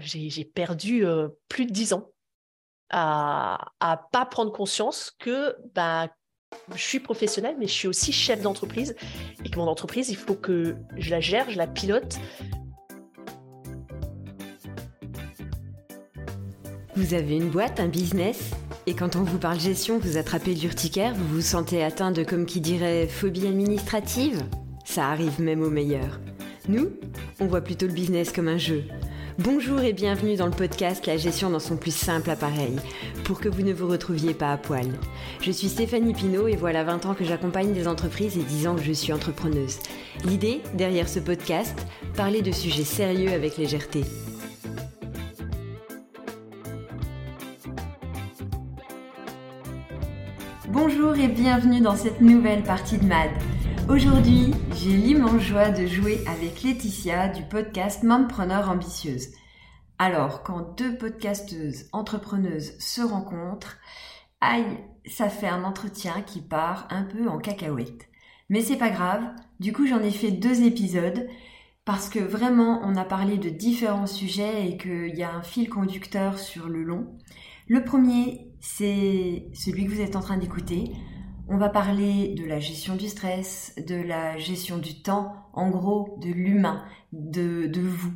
J'ai perdu plus de dix ans à ne pas prendre conscience que bah, je suis professionnelle, mais je suis aussi chef d'entreprise et que mon entreprise, il faut que je la gère, je la pilote. Vous avez une boîte, un business? Et quand on vous parle gestion, vous attrapez l'urticaire, vous vous sentez atteint de, comme qui dirait, phobie administrative? Ça arrive même aux meilleurs. Nous, on voit plutôt le business comme un jeu. Bonjour et bienvenue dans le podcast La gestion dans son plus simple appareil, pour que vous ne vous retrouviez pas à poil. Je suis Stéphanie Pinault et voilà 20 ans que j'accompagne des entreprises et 10 ans que je suis entrepreneuse. L'idée, derrière ce podcast, parler de sujets sérieux avec légèreté. Bonjour et bienvenue dans cette nouvelle partie de MAD. Aujourd'hui, j'ai l'immense joie de jouer avec Laetitia du podcast Mompreneur Ambitieuse. Alors, quand deux podcasteuses entrepreneuses se rencontrent, aïe, ça fait un entretien qui part un peu en cacahuète. Mais c'est pas grave, du coup j'en ai fait deux épisodes parce que vraiment on a parlé de différents sujets et qu'il y a un fil conducteur sur le long. Le premier, c'est celui que vous êtes en train d'écouter. On va parler de la gestion du stress, de la gestion du temps, en gros de l'humain, de, de vous.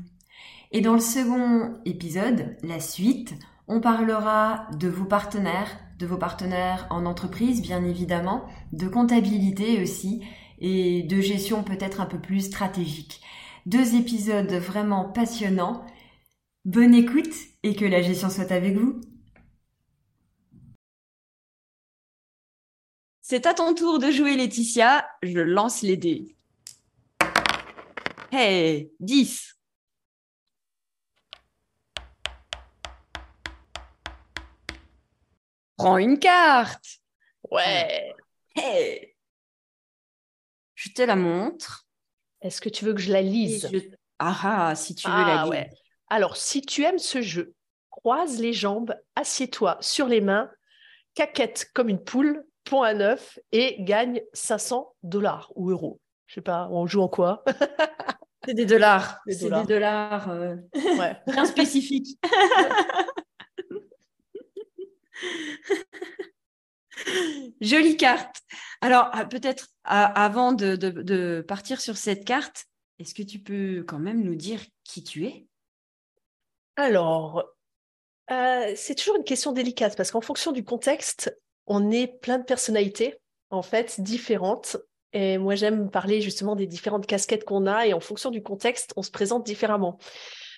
Et dans le second épisode, la suite, on parlera de vos partenaires, de vos partenaires en entreprise bien évidemment, de comptabilité aussi et de gestion peut-être un peu plus stratégique. Deux épisodes vraiment passionnants. Bonne écoute et que la gestion soit avec vous. C'est à ton tour de jouer, Laetitia. Je lance les dés. Hey, 10. Prends une carte. Ouais. Hey. Je te la montre. Est-ce que tu veux que je la lise? Ah, ah, si tu veux la ah, lire. Alors, si tu aimes ce jeu, croise les jambes, assieds-toi sur les mains, caquette comme une poule, point à neuf et gagne 500 dollars ou euros. Je sais pas, on joue en quoi? C'est des dollars. C'est des dollars euh, bien spécifiques. Jolie carte. Alors, ah, peut-être avant de, partir sur cette carte, est-ce que tu peux quand même nous dire qui tu es? Alors, euh, c'est toujours une question délicate parce qu'en fonction du contexte, on est plein de personnalités, en fait, différentes. Et moi, j'aime parler justement des différentes casquettes qu'on a et en fonction du contexte, on se présente différemment.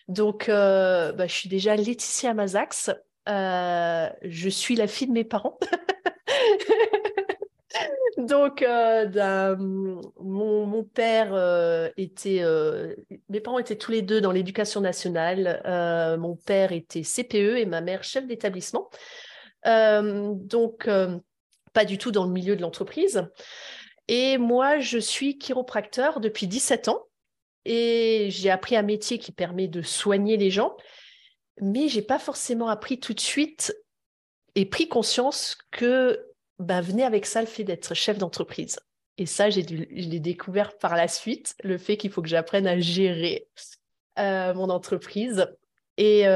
Donc, euh, bah, je suis déjà Laetitia Mazax. Euh, je suis la fille de mes parents. Donc, euh, mon, père était, mes parents étaient tous les deux dans l'éducation nationale. mon père était CPE et ma mère chef d'établissement. Euh, donc, euh, pas du tout dans le milieu de l'entreprise. Et moi, je suis chiropracteur depuis 17 ans et j'ai appris un métier qui permet de soigner les gens, mais j'ai pas forcément appris tout de suite et pris conscience que ben, venait avec ça le fait d'être chef d'entreprise. Et ça, j'ai je l'ai découvert par la suite, le fait qu'il faut que j'apprenne à gérer euh, mon entreprise. Et,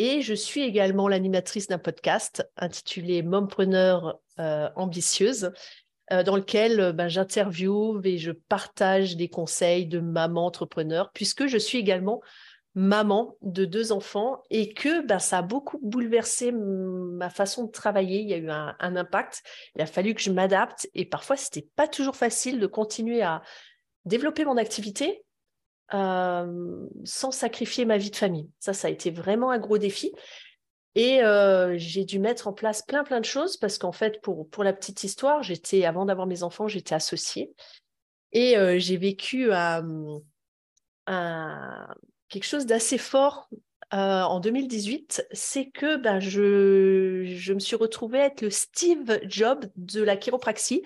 et je suis également l'animatrice d'un podcast intitulé Mompreneur euh, ambitieuse, euh, dans lequel euh, ben, j'interviewe et je partage des conseils de maman entrepreneur, puisque je suis également maman de deux enfants et que ben, ça a beaucoup bouleversé ma façon de travailler. Il y a eu un, un impact. Il a fallu que je m'adapte et parfois c'était pas toujours facile de continuer à développer mon activité euh, sans sacrifier ma vie de famille. Ça, ça a été vraiment un gros défi. Et euh, j'ai dû mettre en place plein, plein de choses parce qu'en fait, pour, pour la petite histoire, j'étais, avant d'avoir mes enfants, j'étais associée. Et euh, j'ai vécu quelque chose d'assez fort en 2018, c'est que ben, je, je me suis retrouvée être le Steve Jobs de la chiropraxie,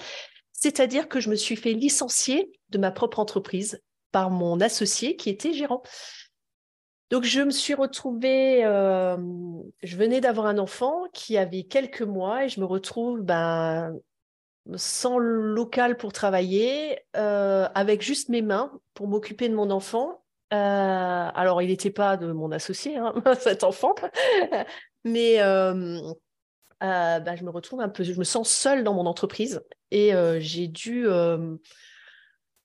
c'est-à-dire que je me suis fait licencier de ma propre entreprise par mon associé qui était gérant. Donc je me suis retrouvée, euh, je venais d'avoir un enfant qui avait quelques mois et je me retrouve ben, sans local pour travailler, euh, avec juste mes mains pour m'occuper de mon enfant. alors, il n'était pas de mon associé, hein, cet enfant, mais bah, je me retrouve un peu, je me sens seule dans mon entreprise et j'ai dû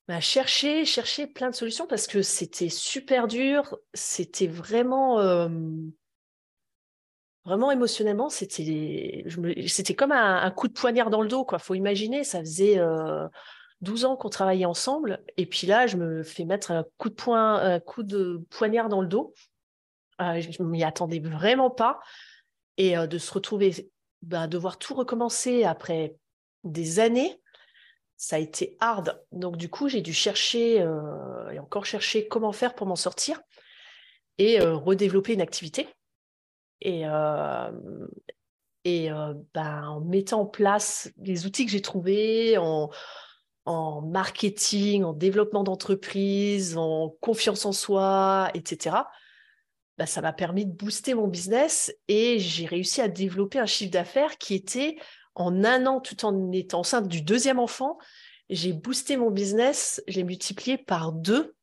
bah, chercher, chercher plein de solutions parce que c'était super dur, c'était vraiment, vraiment émotionnellement, c'était, c'était comme un, coup de poignard dans le dos, quoi. Faut imaginer, ça faisait 12 ans qu'on travaillait ensemble, et puis là, je me fais mettre un coup de poing, un coup de poignard dans le dos. je m'y attendais vraiment pas, et de se retrouver, bah, devoir tout recommencer après des années ça a été hard. Donc du coup, j'ai dû chercher euh, et encore chercher comment faire pour m'en sortir et euh, redévelopper une activité. Et, euh, et ben, en mettant en place les outils que j'ai trouvés, en, en, marketing, en développement d'entreprise, en confiance en soi, etc., ben, ça m'a permis de booster mon business et j'ai réussi à développer un chiffre d'affaires qui était en un an, tout en étant enceinte du deuxième enfant, j'ai boosté mon business, j'ai multiplié par deux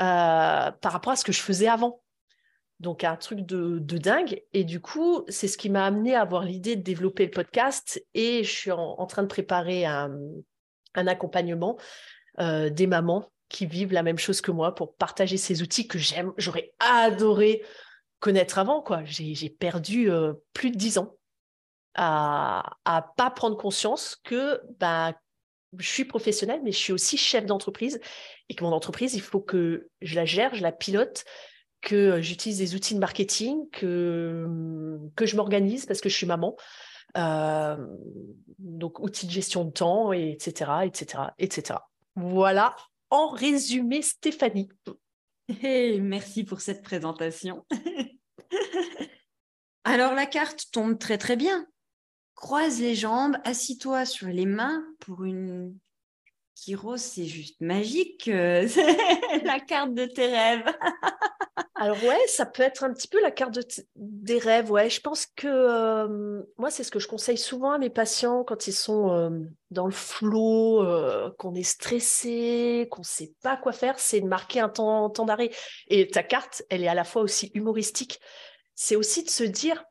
euh, par rapport à ce que je faisais avant. Donc un truc de, dingue. Et du coup, c'est ce qui m'a amené à avoir l'idée de développer le podcast. Et je suis en, train de préparer un, accompagnement euh, des mamans qui vivent la même chose que moi pour partager ces outils que j'aime, j'aurais adoré connaître avant. quoi. J'ai perdu euh, plus de dix ans à, à pas prendre conscience que bah, je suis professionnelle, mais je suis aussi chef d'entreprise et que mon entreprise, il faut que je la gère, je la pilote, que j'utilise des outils de marketing, que, que je m'organise parce que je suis maman. Euh, donc, outils de gestion de temps, etc., etc., etc. Voilà, en résumé, Stéphanie. Merci pour cette présentation. Alors, la carte tombe très, très bien croise les jambes, assis-toi sur les mains pour une Kiro, c'est juste magique. Euh, la carte de tes rêves. Alors ouais, ça peut être un petit peu la carte des rêves. Ouais, je pense que euh, moi, c'est ce que je conseille souvent à mes patients quand ils sont euh, dans le flot, qu'on est stressé, qu'on ne sait pas quoi faire, c'est de marquer un temps, temps d'arrêt. Et ta carte, elle est à la fois aussi humoristique. C'est aussi de se dire,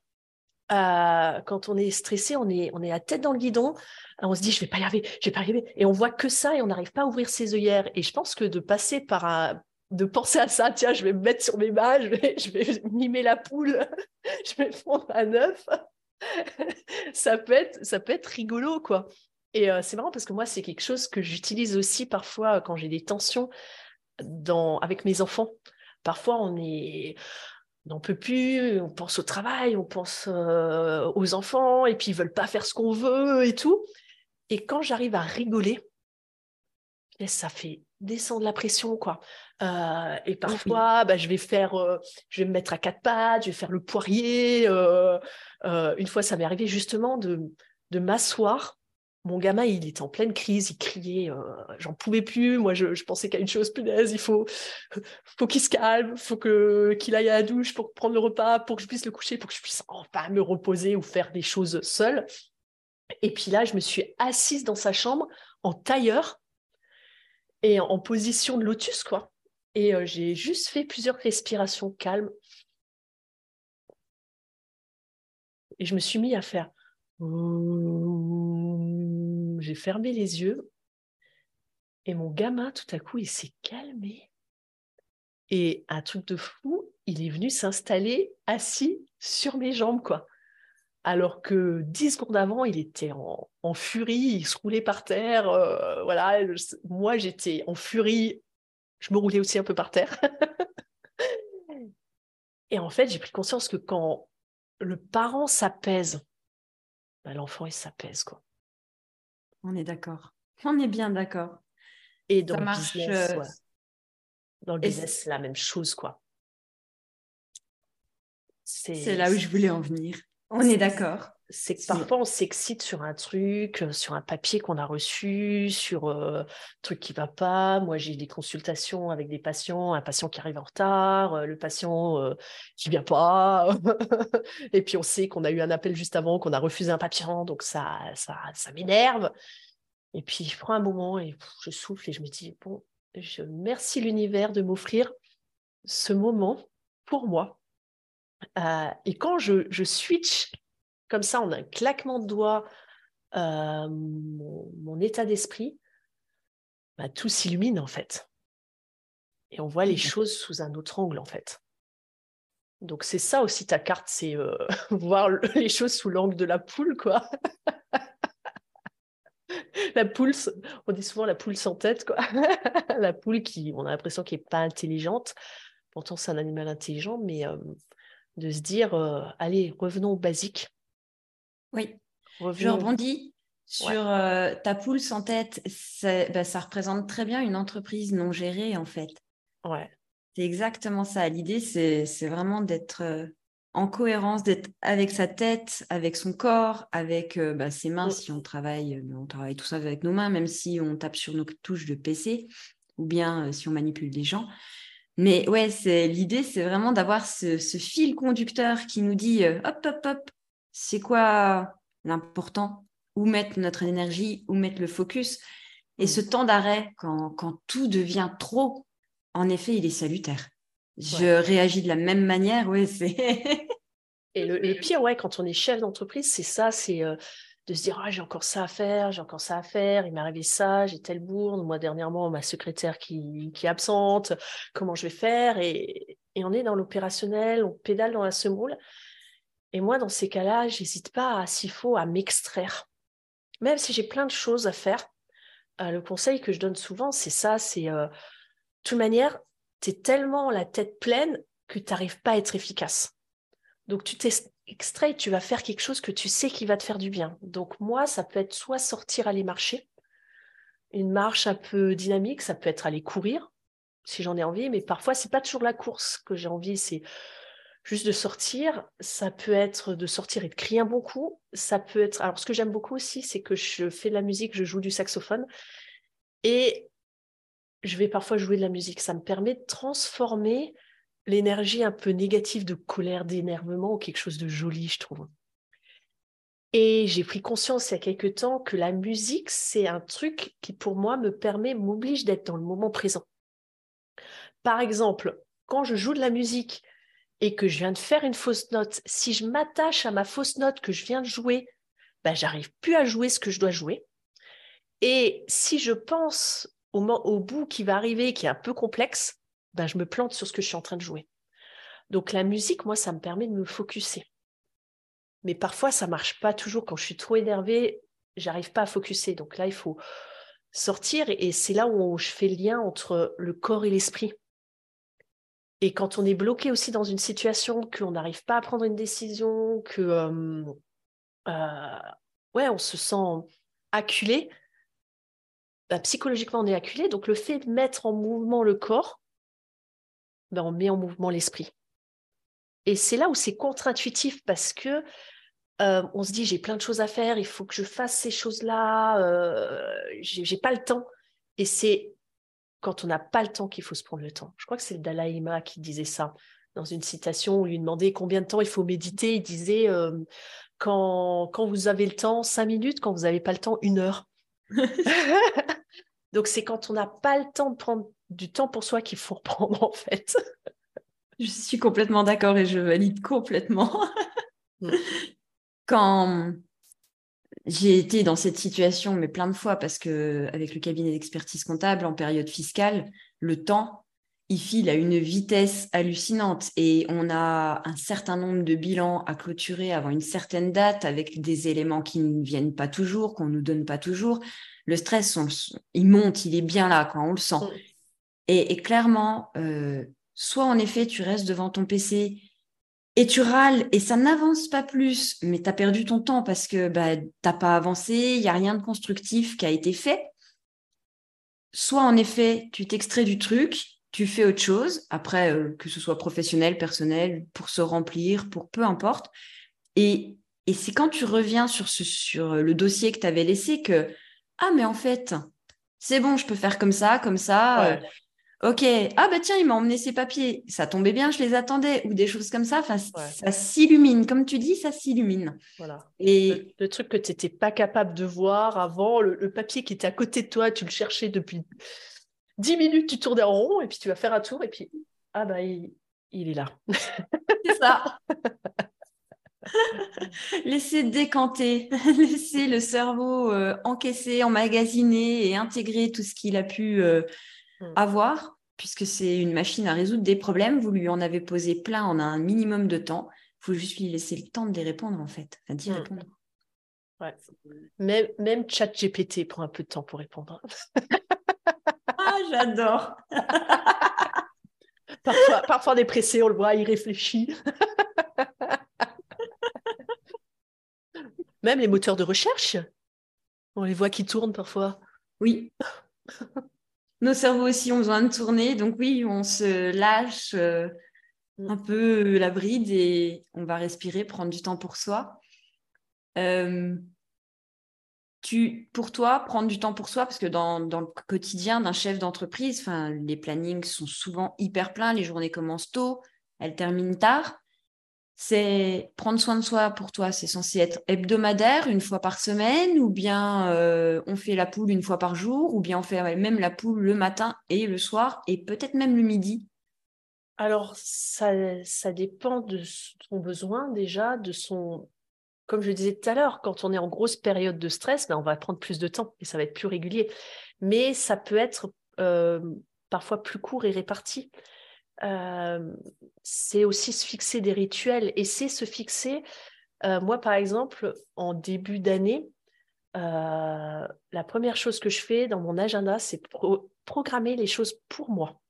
euh, quand on est stressé, on est, on est la tête dans le guidon, on se dit je vais pas y arriver, je vais pas y arriver, et on voit que ça et on n'arrive pas à ouvrir ses œillères. Et je pense que de passer par un, de penser à ça, tiens, je vais me mettre sur mes mains, je vais, je vais mimer la poule, je vais fondre à neuf, ça peut être, ça peut être rigolo quoi. Et euh, c'est marrant parce que moi c'est quelque chose que j'utilise aussi parfois quand j'ai des tensions dans, avec mes enfants. Parfois on est n'en peut plus, on pense au travail, on pense euh, aux enfants, et puis ils veulent pas faire ce qu'on veut et tout. Et quand j'arrive à rigoler, ça fait descendre la pression, quoi. Euh, et parfois, bah, je vais faire, euh, je vais me mettre à quatre pattes, je vais faire le poirier. une fois, ça m'est arrivé justement de, de m'asseoir mon gamin, il est en pleine crise, il criait, euh, j'en pouvais plus. Moi, je, pensais qu'à une chose, punaise, il faut, faut qu'il se calme, faut que qu'il aille à la douche pour prendre le repas, pour que je puisse le coucher, pour que je puisse enfin me reposer ou faire des choses seule. Et puis là, je me suis assise dans sa chambre en tailleur et en, position de lotus, quoi. Et euh, j'ai juste fait plusieurs respirations calmes. Et je me suis mis à faire j'ai fermé les yeux et mon gamin, tout à coup, il s'est calmé. Et un truc de fou, il est venu s'installer assis sur mes jambes, quoi. Alors que dix secondes avant, il était en, furie, il se roulait par terre. Euh, voilà, moi, j'étais en furie, je me roulais aussi un peu par terre. et en fait, j'ai pris conscience que quand le parent s'apaise, ben, l'enfant, il s'apaise, quoi. On est d'accord. On est bien d'accord. Et dans le business, euh, dans le business, c'est la même chose, quoi. C'est là où je voulais en venir. On est d'accord. C'est que parfois on s'excite sur un truc, euh, sur un papier qu'on a reçu, sur euh, un truc qui va pas. Moi, j'ai des consultations avec des patients, un patient qui arrive en retard, le patient qui vient pas. et puis on sait qu'on a eu un appel juste avant, qu'on a refusé un patient, donc ça, ça, ça m'énerve. Et puis je prends un moment et je souffle et je me dis bon, je merci l'univers de m'offrir ce moment pour moi. Euh, et quand je, switch comme ça en un claquement de doigts euh, mon, état d'esprit, bah, tout s'illumine en fait. Et on voit les choses sous un autre angle en fait. Donc c'est ça aussi ta carte, c'est euh, voir les choses sous l'angle de la poule, quoi. la poule, on dit souvent la poule sans tête, quoi. la poule qui, on a l'impression qu'elle n'est pas intelligente. Pourtant, c'est un animal intelligent, mais de se dire, euh, allez, revenons au basique. Oui, je rebondis sur euh, ta poule sans tête. Bah, ça représente très bien une entreprise non gérée, en fait. Ouais. C'est exactement ça. L'idée, c'est vraiment d'être euh, en cohérence, d'être avec sa tête, avec son corps, avec bah, ses mains, mm. si on travaille, on travaille tout ça avec nos mains, même si on tape sur nos touches de PC, ou bien si on manipule des gens. Mais ouais, c'est l'idée, c'est vraiment d'avoir ce, fil conducteur qui nous dit euh, hop, hop, hop, c'est quoi l'important? Où mettre notre énergie? Où mettre le focus? Et ce temps d'arrêt, quand, tout devient trop, en effet, il est salutaire. Je réagis de la même manière, ouais, c'est. Et le, pire, ouais, quand on est chef d'entreprise, c'est ça, c'est euh, de se dire ah, j'ai encore ça à faire, j'ai encore ça à faire, il m'est arrivé ça, j'ai telle bourde, moi dernièrement ma secrétaire qui, qui est absente, comment je vais faire? Et, et on est dans l'opérationnel, on pédale dans la semoule. Et moi, dans ces cas-là, j'hésite pas, s'il faut, à m'extraire. Même si j'ai plein de choses à faire, euh, le conseil que je donne souvent, c'est ça, c'est euh, de toute manière, tu es tellement la tête pleine que tu n'arrives pas à être efficace. Donc tu t'es extrait, tu vas faire quelque chose que tu sais qui va te faire du bien. Donc moi, ça peut être soit sortir aller marcher, une marche un peu dynamique, ça peut être aller courir si j'en ai envie, mais parfois c'est pas toujours la course que j'ai envie, c'est juste de sortir. Ça peut être de sortir et de crier un bon coup. Ça peut être. Alors ce que j'aime beaucoup aussi, c'est que je fais de la musique, je joue du saxophone et je vais parfois jouer de la musique. Ça me permet de transformer l'énergie un peu négative de colère, d'énervement ou quelque chose de joli, je trouve. Et j'ai pris conscience il y a quelque temps que la musique, c'est un truc qui pour moi me permet, m'oblige d'être dans le moment présent. Par exemple, quand je joue de la musique et que je viens de faire une fausse note, si je m'attache à ma fausse note que je viens de jouer, ben, j'arrive plus à jouer ce que je dois jouer. Et si je pense au, bout qui va arriver, qui est un peu complexe, ben, je me plante sur ce que je suis en train de jouer. Donc la musique, moi, ça me permet de me focuser. Mais parfois, ça marche pas toujours. Quand je suis trop énervée, j'arrive pas à focuser. Donc là, il faut sortir et c'est là où je fais le lien entre le corps et l'esprit. Et quand on est bloqué aussi dans une situation, qu'on n'arrive pas à prendre une décision, que euh, ouais, on se sent acculé, bah, psychologiquement on est acculé. Donc le fait de mettre en mouvement le corps, ben, on met en mouvement l'esprit. Et c'est là où c'est contre-intuitif parce que euh, on se dit j'ai plein de choses à faire, il faut que je fasse ces choses-là, euh, j'ai pas le temps. Et c'est quand on n'a pas le temps qu'il faut se prendre le temps. Je crois que c'est le Dalai Lama qui disait ça dans une citation où il lui demandait combien de temps il faut méditer. Il disait euh, quand, quand vous avez le temps, cinq minutes, quand vous n'avez pas le temps, une heure. Donc c'est quand on n'a pas le temps de prendre du temps pour soi qu'il faut reprendre en fait. Je suis complètement d'accord et je valide complètement. Mm. Quand j'ai été dans cette situation, mais plein de fois, parce que avec le cabinet d'expertise comptable en période fiscale, le temps, il file à une vitesse hallucinante et on a un certain nombre de bilans à clôturer avant une certaine date avec des éléments qui ne viennent pas toujours, qu'on ne nous donne pas toujours. Le stress, il monte, il est bien là, quand on le sent. Mm. Et, clairement, euh, soit en effet, tu restes devant ton PC et tu râles et ça n'avance pas plus, mais tu as perdu ton temps parce que bah, tu n'as pas avancé, il n'y a rien de constructif qui a été fait. Soit en effet, tu t'extrais du truc, tu fais autre chose, après, euh, que ce soit professionnel, personnel, pour se remplir, pour peu importe. Et, et c'est quand tu reviens sur, ce, sur le dossier que tu avais laissé que, ah, mais en fait, c'est bon, je peux faire comme ça, comme ça. Euh, Ok, ah bah tiens, il m'a emmené ses papiers. Ça tombait bien, je les attendais. Ou des choses comme ça. Enfin, Ça s'illumine. Comme tu dis, ça s'illumine. Voilà. Et le, truc que tu n'étais pas capable de voir avant, le, papier qui était à côté de toi, tu le cherchais depuis 10 minutes, tu tournais en rond et puis tu vas faire un tour et puis ah bah il, est là. C'est ça. laisser décanter, laisser le cerveau euh, encaisser, emmagasiner et intégrer tout ce qu'il a pu euh, mm. avoir, puisque c'est une machine à résoudre des problèmes. Vous lui en avez posé plein en un minimum de temps. Il faut juste lui laisser le temps de les répondre, en fait, d'y mm. répondre. Même, même ChatGPT prend un peu de temps pour répondre. ah, j'adore. parfois, parfois dépressé, on le voit, il réfléchit. Même les moteurs de recherche, on les voit qui tournent parfois. Oui. Nos cerveaux aussi ont besoin de tourner, donc oui, on se lâche euh, un peu la bride et on va respirer, prendre du temps pour soi. Euh, pour toi, prendre du temps pour soi, parce que dans le quotidien d'un chef d'entreprise, les plannings sont souvent hyper pleins, les journées commencent tôt, elles terminent tard c'est prendre soin de soi pour toi, c'est censé être hebdomadaire, une fois par semaine, ou bien euh, on fait la poule une fois par jour, ou bien on fait même la poule le matin et le soir, et peut-être même le midi Alors, ça, dépend de son besoin déjà, de son... Comme je disais tout à l'heure, quand on est en grosse période de stress, ben on va prendre plus de temps et ça va être plus régulier. Mais ça peut être euh, parfois plus court et réparti c'est aussi se fixer des rituels et c'est se fixer. moi, par exemple, en début d'année, la première chose que je fais dans mon agenda, c'est programmer les choses pour moi.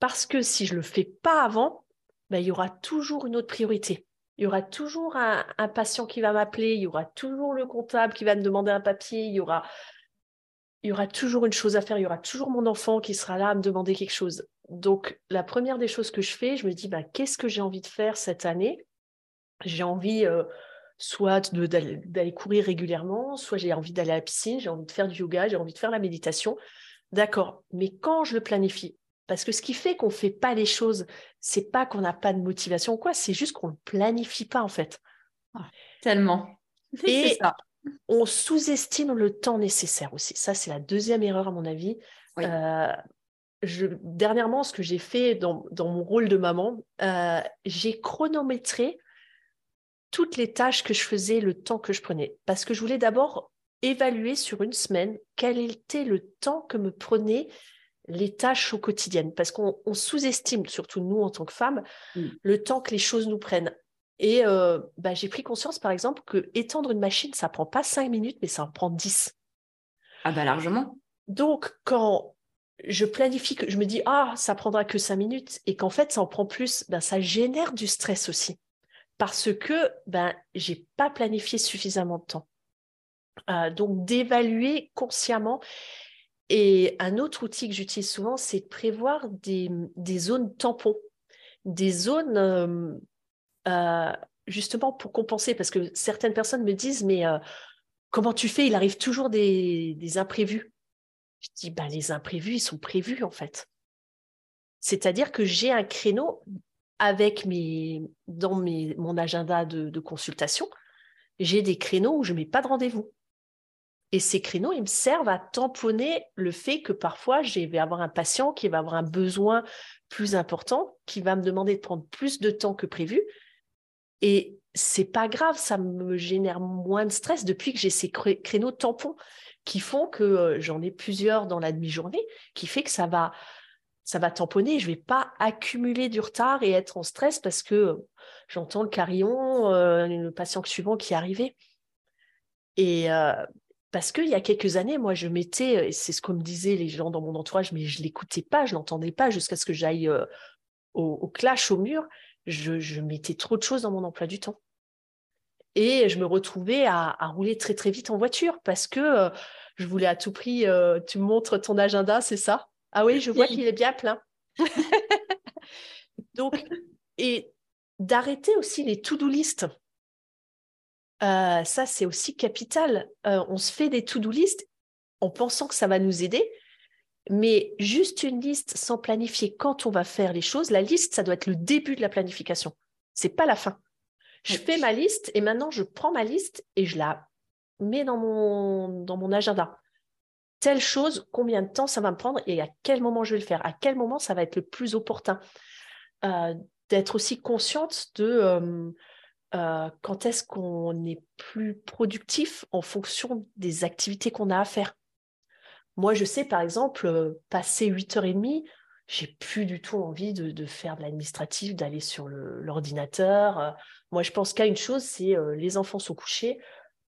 Parce que si je ne le fais pas avant, ben, il y aura toujours une autre priorité. Il y aura toujours un, un patient qui va m'appeler, il y aura toujours le comptable qui va me demander un papier, il y aura il y aura toujours une chose à faire, il y aura toujours mon enfant qui sera là à me demander quelque chose. Donc, la première des choses que je fais, je me dis, bah, qu'est-ce que j'ai envie de faire cette année? J'ai envie euh, soit d'aller courir régulièrement, soit j'ai envie d'aller à la piscine, j'ai envie de faire du yoga, j'ai envie de faire la méditation. D'accord, mais quand je le planifie, parce que ce qui fait qu'on ne fait pas les choses, c'est pas qu'on n'a pas de motivation ou quoi, c'est juste qu'on ne planifie pas en fait. Ah, tellement. Et ça on sous-estime le temps nécessaire aussi. Ça, c'est la deuxième erreur, à mon avis. Euh, dernièrement, ce que j'ai fait dans, mon rôle de maman, euh, j'ai chronométré toutes les tâches que je faisais, le temps que je prenais. Parce que je voulais d'abord évaluer sur une semaine quel était le temps que me prenaient les tâches au quotidien. Parce qu'on sous-estime, surtout nous en tant que femmes, le temps que les choses nous prennent. Et euh, bah, j'ai pris conscience, par exemple, que étendre une machine, ça prend pas cinq minutes, mais ça en prend dix. Ah bah largement. Donc, quand je planifie, que je me dis, ah, ça prendra que cinq minutes, et qu'en fait, ça en prend plus, ben, ça génère du stress aussi. Parce que ben, j'ai pas planifié suffisamment de temps. Euh, donc, d'évaluer consciemment. Et un autre outil que j'utilise souvent, c'est de prévoir des, zones tampons, des zones euh, euh, justement pour compenser, parce que certaines personnes me disent, mais comment tu fais? Il arrive toujours des, imprévus. Je dis, ben, les imprévus, ils sont prévus en fait. C'est-à-dire que j'ai un créneau avec mes, dans mon agenda de, consultation, j'ai des créneaux où je ne mets pas de rendez-vous. Et ces créneaux, ils me servent à tamponner le fait que parfois, je vais avoir un patient qui va avoir un besoin plus important, qui va me demander de prendre plus de temps que prévu. Et c'est pas grave, ça me génère moins de stress depuis que j'ai ces créneaux tampons qui font que euh, j'en ai plusieurs dans la demi-journée, qui fait que ça va, ça va tamponner. Je vais pas accumuler du retard et être en stress parce que euh, j'entends le carillon, euh, le patient suivant qui est arrivé. Et parce qu'il y a quelques années, moi, je mettais, et c'est ce que me disaient les gens dans mon entourage, mais je l'écoutais pas, je l'entendais pas jusqu'à ce que j'aille au, clash, au mur je, mettais trop de choses dans mon emploi du temps. Et je me retrouvais à, rouler très très vite en voiture parce que euh, je voulais à tout prix, euh, tu me montres ton agenda, c'est ça? Ah oui, je vois qu'il est bien plein. Donc, et d'arrêter aussi les to-do list. Euh, ça, c'est aussi capital. on se fait des to-do list en pensant que ça va nous aider, mais juste une liste sans planifier quand on va faire les choses, la liste, ça doit être le début de la planification. C'est pas la fin. Je fais ma liste et maintenant je prends ma liste et je la mets dans mon, dans mon agenda. telle chose, combien de temps ça va me prendre et à quel moment je vais le faire, à quel moment ça va être le plus opportun? Euh, d'être aussi consciente de euh, euh, quand est-ce qu'on est plus productif en fonction des activités qu'on a à faire. Moi, je sais, par exemple, passer 8h30, j'ai plus du tout envie de, faire de l'administratif, d'aller sur l'ordinateur. Moi, je pense qu'à une chose, c'est les enfants sont couchés,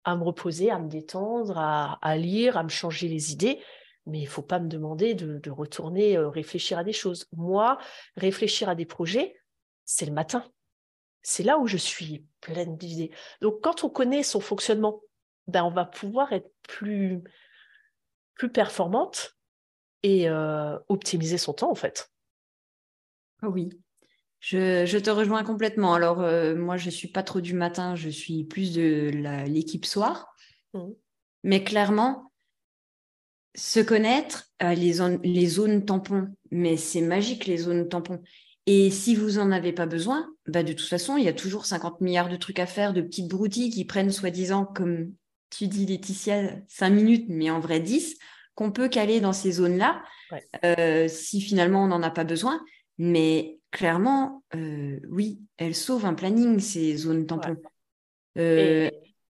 à me reposer, à me détendre, à, lire, à me changer les idées. Mais il ne faut pas me demander de, retourner réfléchir à des choses. Moi, réfléchir à des projets, c'est le matin. C'est là où je suis pleine d'idées. Donc, quand on connaît son fonctionnement, ben, on va pouvoir être plus, plus performante et euh, optimiser son temps, en fait. Ah oui, je, te rejoins complètement. Alors, euh, moi, je ne suis pas trop du matin, je suis plus de l'équipe soir. Mmh. Mais clairement, se connaître, euh, les, zones, les zones tampons, mais c'est magique, les zones tampons. Et si vous n'en avez pas besoin, bah de toute façon, il y a toujours 50 milliards de trucs à faire, de petites broutilles qui prennent soi-disant, comme tu dis Laetitia, 5 minutes, mais en vrai 10 qu'on peut caler dans ces zones-là, euh, si finalement on n'en a pas besoin. Mais clairement, euh, oui, elles sauvent un planning, ces zones tampons. Euh,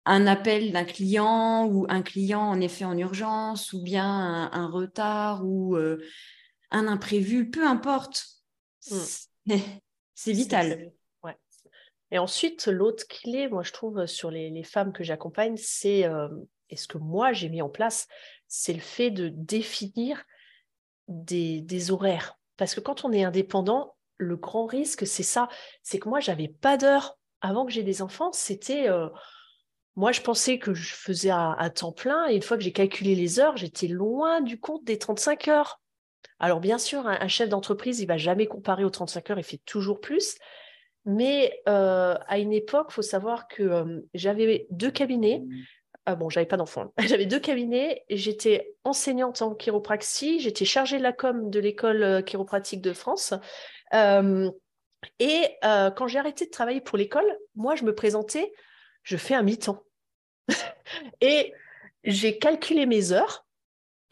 un appel d'un client ou un client en effet en urgence ou bien un, retard ou un imprévu, peu importe. Mm. C'est vital. Et ensuite, l'autre clé, moi je trouve, sur les, femmes que j'accompagne, c'est, et ce que moi j'ai mis en place, c'est le fait de définir des, horaires. Parce que quand on est indépendant, le grand risque, c'est ça, c'est que moi, j'avais pas d'heure avant que j'ai des enfants. C'était, euh, moi, je pensais que je faisais un, temps plein, et une fois que j'ai calculé les heures, j'étais loin du compte des 35 heures. Alors, bien sûr, un, chef d'entreprise, il va jamais comparer aux 35 heures, il fait toujours plus. Mais euh, à une époque, il faut savoir que euh, j'avais deux cabinets. Ah bon, j'avais pas d'enfant. J'avais deux cabinets. J'étais enseignante en chiropraxie. J'étais chargée de la com de l'école euh, chiropratique de France. Euh, et euh, quand j'ai arrêté de travailler pour l'école, moi, je me présentais, je fais un mi-temps. et j'ai calculé mes heures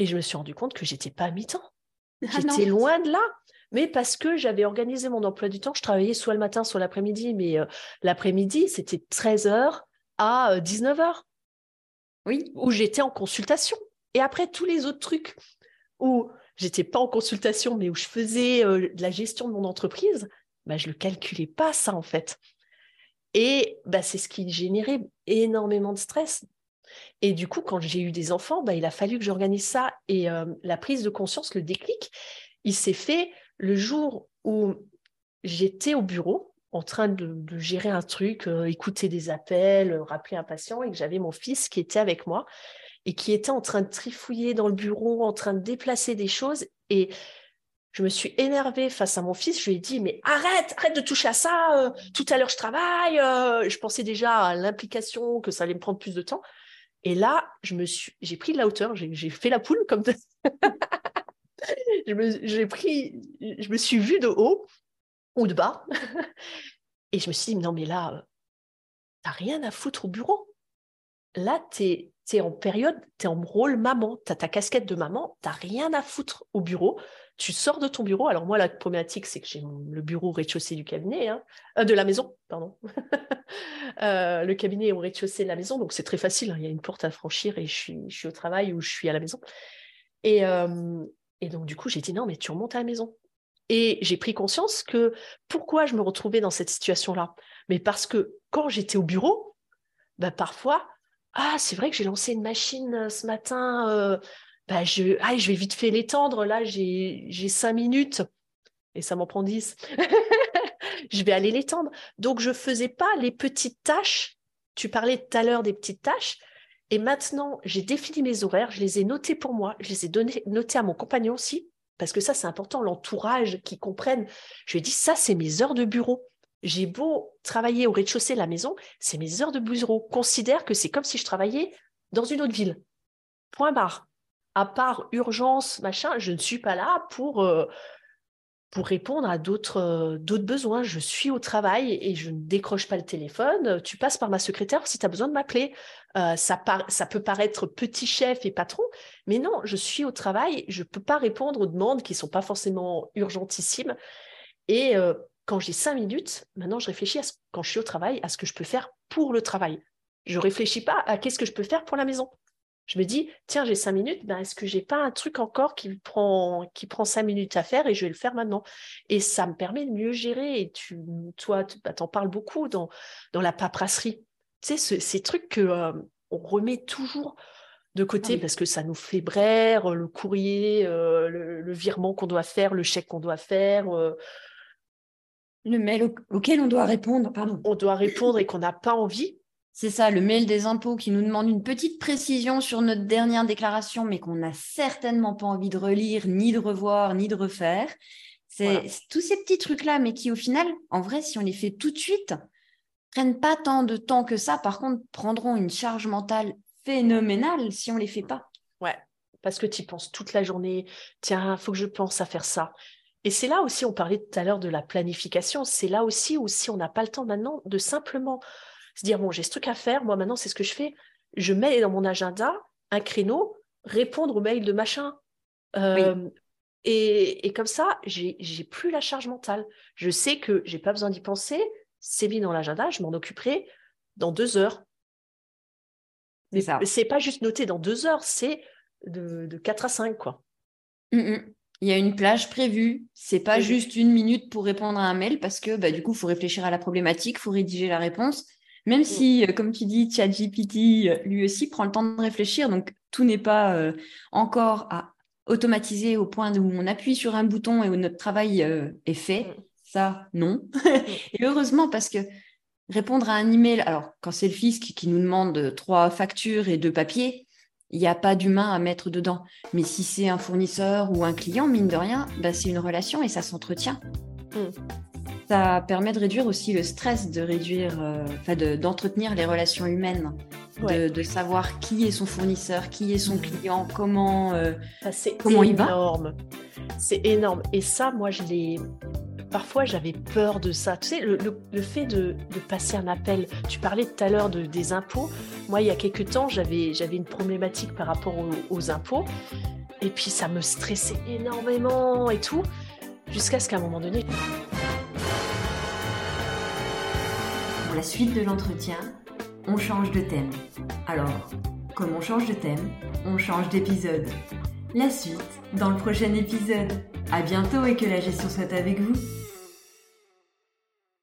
et je me suis rendu compte que j'étais pas à mi-temps. Ah j'étais loin de là. Mais parce que j'avais organisé mon emploi du temps, je travaillais soit le matin, soit l'après-midi. Mais l'après-midi, c'était 13h à 19h. Oui. Où j'étais en consultation. Et après, tous les autres trucs où j'étais pas en consultation, mais où je faisais euh, de la gestion de mon entreprise, bah, je ne le calculais pas, ça, en fait. Et bah, c'est ce qui générait énormément de stress. Et du coup, quand j'ai eu des enfants, bah, il a fallu que j'organise ça. Et euh, la prise de conscience, le déclic, il s'est fait le jour où j'étais au bureau en train de, gérer un truc, euh, écouter des appels, euh, rappeler un patient, et que j'avais mon fils qui était avec moi et qui était en train de trifouiller dans le bureau, en train de déplacer des choses. Et je me suis énervée face à mon fils. Je lui ai dit, mais arrête, arrête de toucher à ça. Euh, tout à l'heure, je travaille. je pensais déjà à l'implication, que ça allait me prendre plus de temps. Et là, j'ai pris de la hauteur, j'ai fait la poule comme j'ai pris, je me suis vue de haut ou de bas. et je me suis dit, non, mais là, euh, t'as rien à foutre au bureau. Là, tu es, en période, tu es en rôle maman, tu as ta casquette de maman, tu rien à foutre au bureau. Tu sors de ton bureau. Alors moi, la problématique, c'est que j'ai le bureau au rez-de-chaussée du cabinet, hein, euh, de la maison, pardon. Euh, le cabinet au rez-de-chaussée de la maison, donc c'est très facile. Hein. il y a une porte à franchir et je suis, je suis au travail ou je suis à la maison. Et, et donc, du coup, j'ai dit non, mais tu remontes à la maison. Et j'ai pris conscience que pourquoi je me retrouvais dans cette situation-là Mais parce que quand j'étais au bureau, bah parfois, ah, c'est vrai que j'ai lancé une machine euh, ce matin, euh, bah je, ah, je vais vite fait l'étendre, là j'ai cinq minutes et ça m'en prend dix. je vais aller l'étendre. Donc je faisais pas les petites tâches. Tu parlais tout à l'heure des petites tâches. Et maintenant, j'ai défini mes horaires, je les ai notés pour moi, je les ai donnés, notés à mon compagnon aussi, parce que ça, c'est important, l'entourage qui comprenne. Je lui ai dit, ça, c'est mes heures de bureau. J'ai beau travailler au rez-de-chaussée de la maison, c'est mes heures de bureau. Considère que c'est comme si je travaillais dans une autre ville. Point barre. À part urgence, machin, je ne suis pas là pour, euh, pour répondre à d'autres d'autres besoins. Je suis au travail et je ne décroche pas le téléphone. Tu passes par ma secrétaire si tu as besoin de m'appeler. ça, ça peut paraître petit chef et patron, mais non, je suis au travail, je ne peux pas répondre aux demandes qui ne sont pas forcément urgentissimes. Et quand j'ai cinq minutes, maintenant je réfléchis à ce, quand je suis au travail à ce que je peux faire pour le travail. Je réfléchis pas à qu'est-ce que je peux faire pour la maison. Je me dis, tiens, j'ai cinq minutes, ben, est-ce que j'ai pas un truc encore qui prend, qui prend cinq minutes à faire et je vais le faire maintenant? Et ça me permet de mieux gérer. Et tu, toi, tu bah, en parles beaucoup dans, dans la paperasserie. Tu sais, ces trucs que euh, on remet toujours de côté parce que ça nous fait braire, le courrier, euh, le, virement qu'on doit faire, le chèque qu'on doit faire. Euh, le mail auquel on doit répondre, pardon. On doit répondre et qu'on n'a pas envie. C'est ça, le mail des impôts qui nous demande une petite précision sur notre dernière déclaration, mais qu'on n'a certainement pas envie de relire, ni de revoir, ni de refaire. C'est tous ces petits trucs-là, mais qui au final, en vrai, si on les fait tout de suite, prennent pas tant de temps que ça. Par contre, prendront une charge mentale phénoménale si on les fait pas. Ouais, parce que tu y penses toute la journée. Tiens, il faut que je pense à faire ça. Et c'est là aussi, on parlait tout à l'heure de la planification. C'est là aussi où si on n'a pas le temps maintenant de simplement se dire, bon, j'ai ce truc à faire, moi maintenant, c'est ce que je fais. Je mets dans mon agenda un créneau, répondre aux mails de machin. Euh, et, comme ça, j'ai plus la charge mentale. Je sais que j'ai pas besoin d'y penser, c'est mis dans l'agenda, je m'en occuperai dans deux heures. Mais c'est pas juste noté dans deux heures, c'est de, de 4 à 5, quoi. Mmh, mmh. Il y a une plage prévue. C'est pas juste une minute pour répondre à un mail parce que bah, du coup, il faut réfléchir à la problématique, il faut rédiger la réponse. Même mm. si, euh, comme tu dis, ChatGPT, euh, lui aussi, prend le temps de réfléchir, donc tout n'est pas euh, encore à automatiser au point où on appuie sur un bouton et où notre travail est fait. Mm. Ça, non. Mm. et heureusement, parce que répondre à un email, alors quand c'est le fisc qui nous demande trois factures et deux papiers, il n'y a pas d'humain à mettre dedans. Mais si c'est un fournisseur ou un client, mine de rien, bah, c'est une relation et ça s'entretient. Ça permet de réduire aussi le stress, de réduire, euh, d'entretenir les relations humaines, de, savoir qui est son fournisseur, qui est son client, comment, euh, comment il va. C'est énorme. C'est énorme. Et ça, moi, je l'ai. Parfois, j'avais peur de ça. Tu sais, le, fait de, passer un appel. Tu parlais tout à l'heure de, des impôts. Moi, il y a quelques temps, j'avais une problématique par rapport aux impôts. Et puis, ça me stressait énormément et tout. Jusqu'à ce qu'à un moment donné. La suite de l'entretien, on change de thème. Alors, comme on change de thème, on change d'épisode. La suite dans le prochain épisode. À bientôt et que la gestion soit avec vous.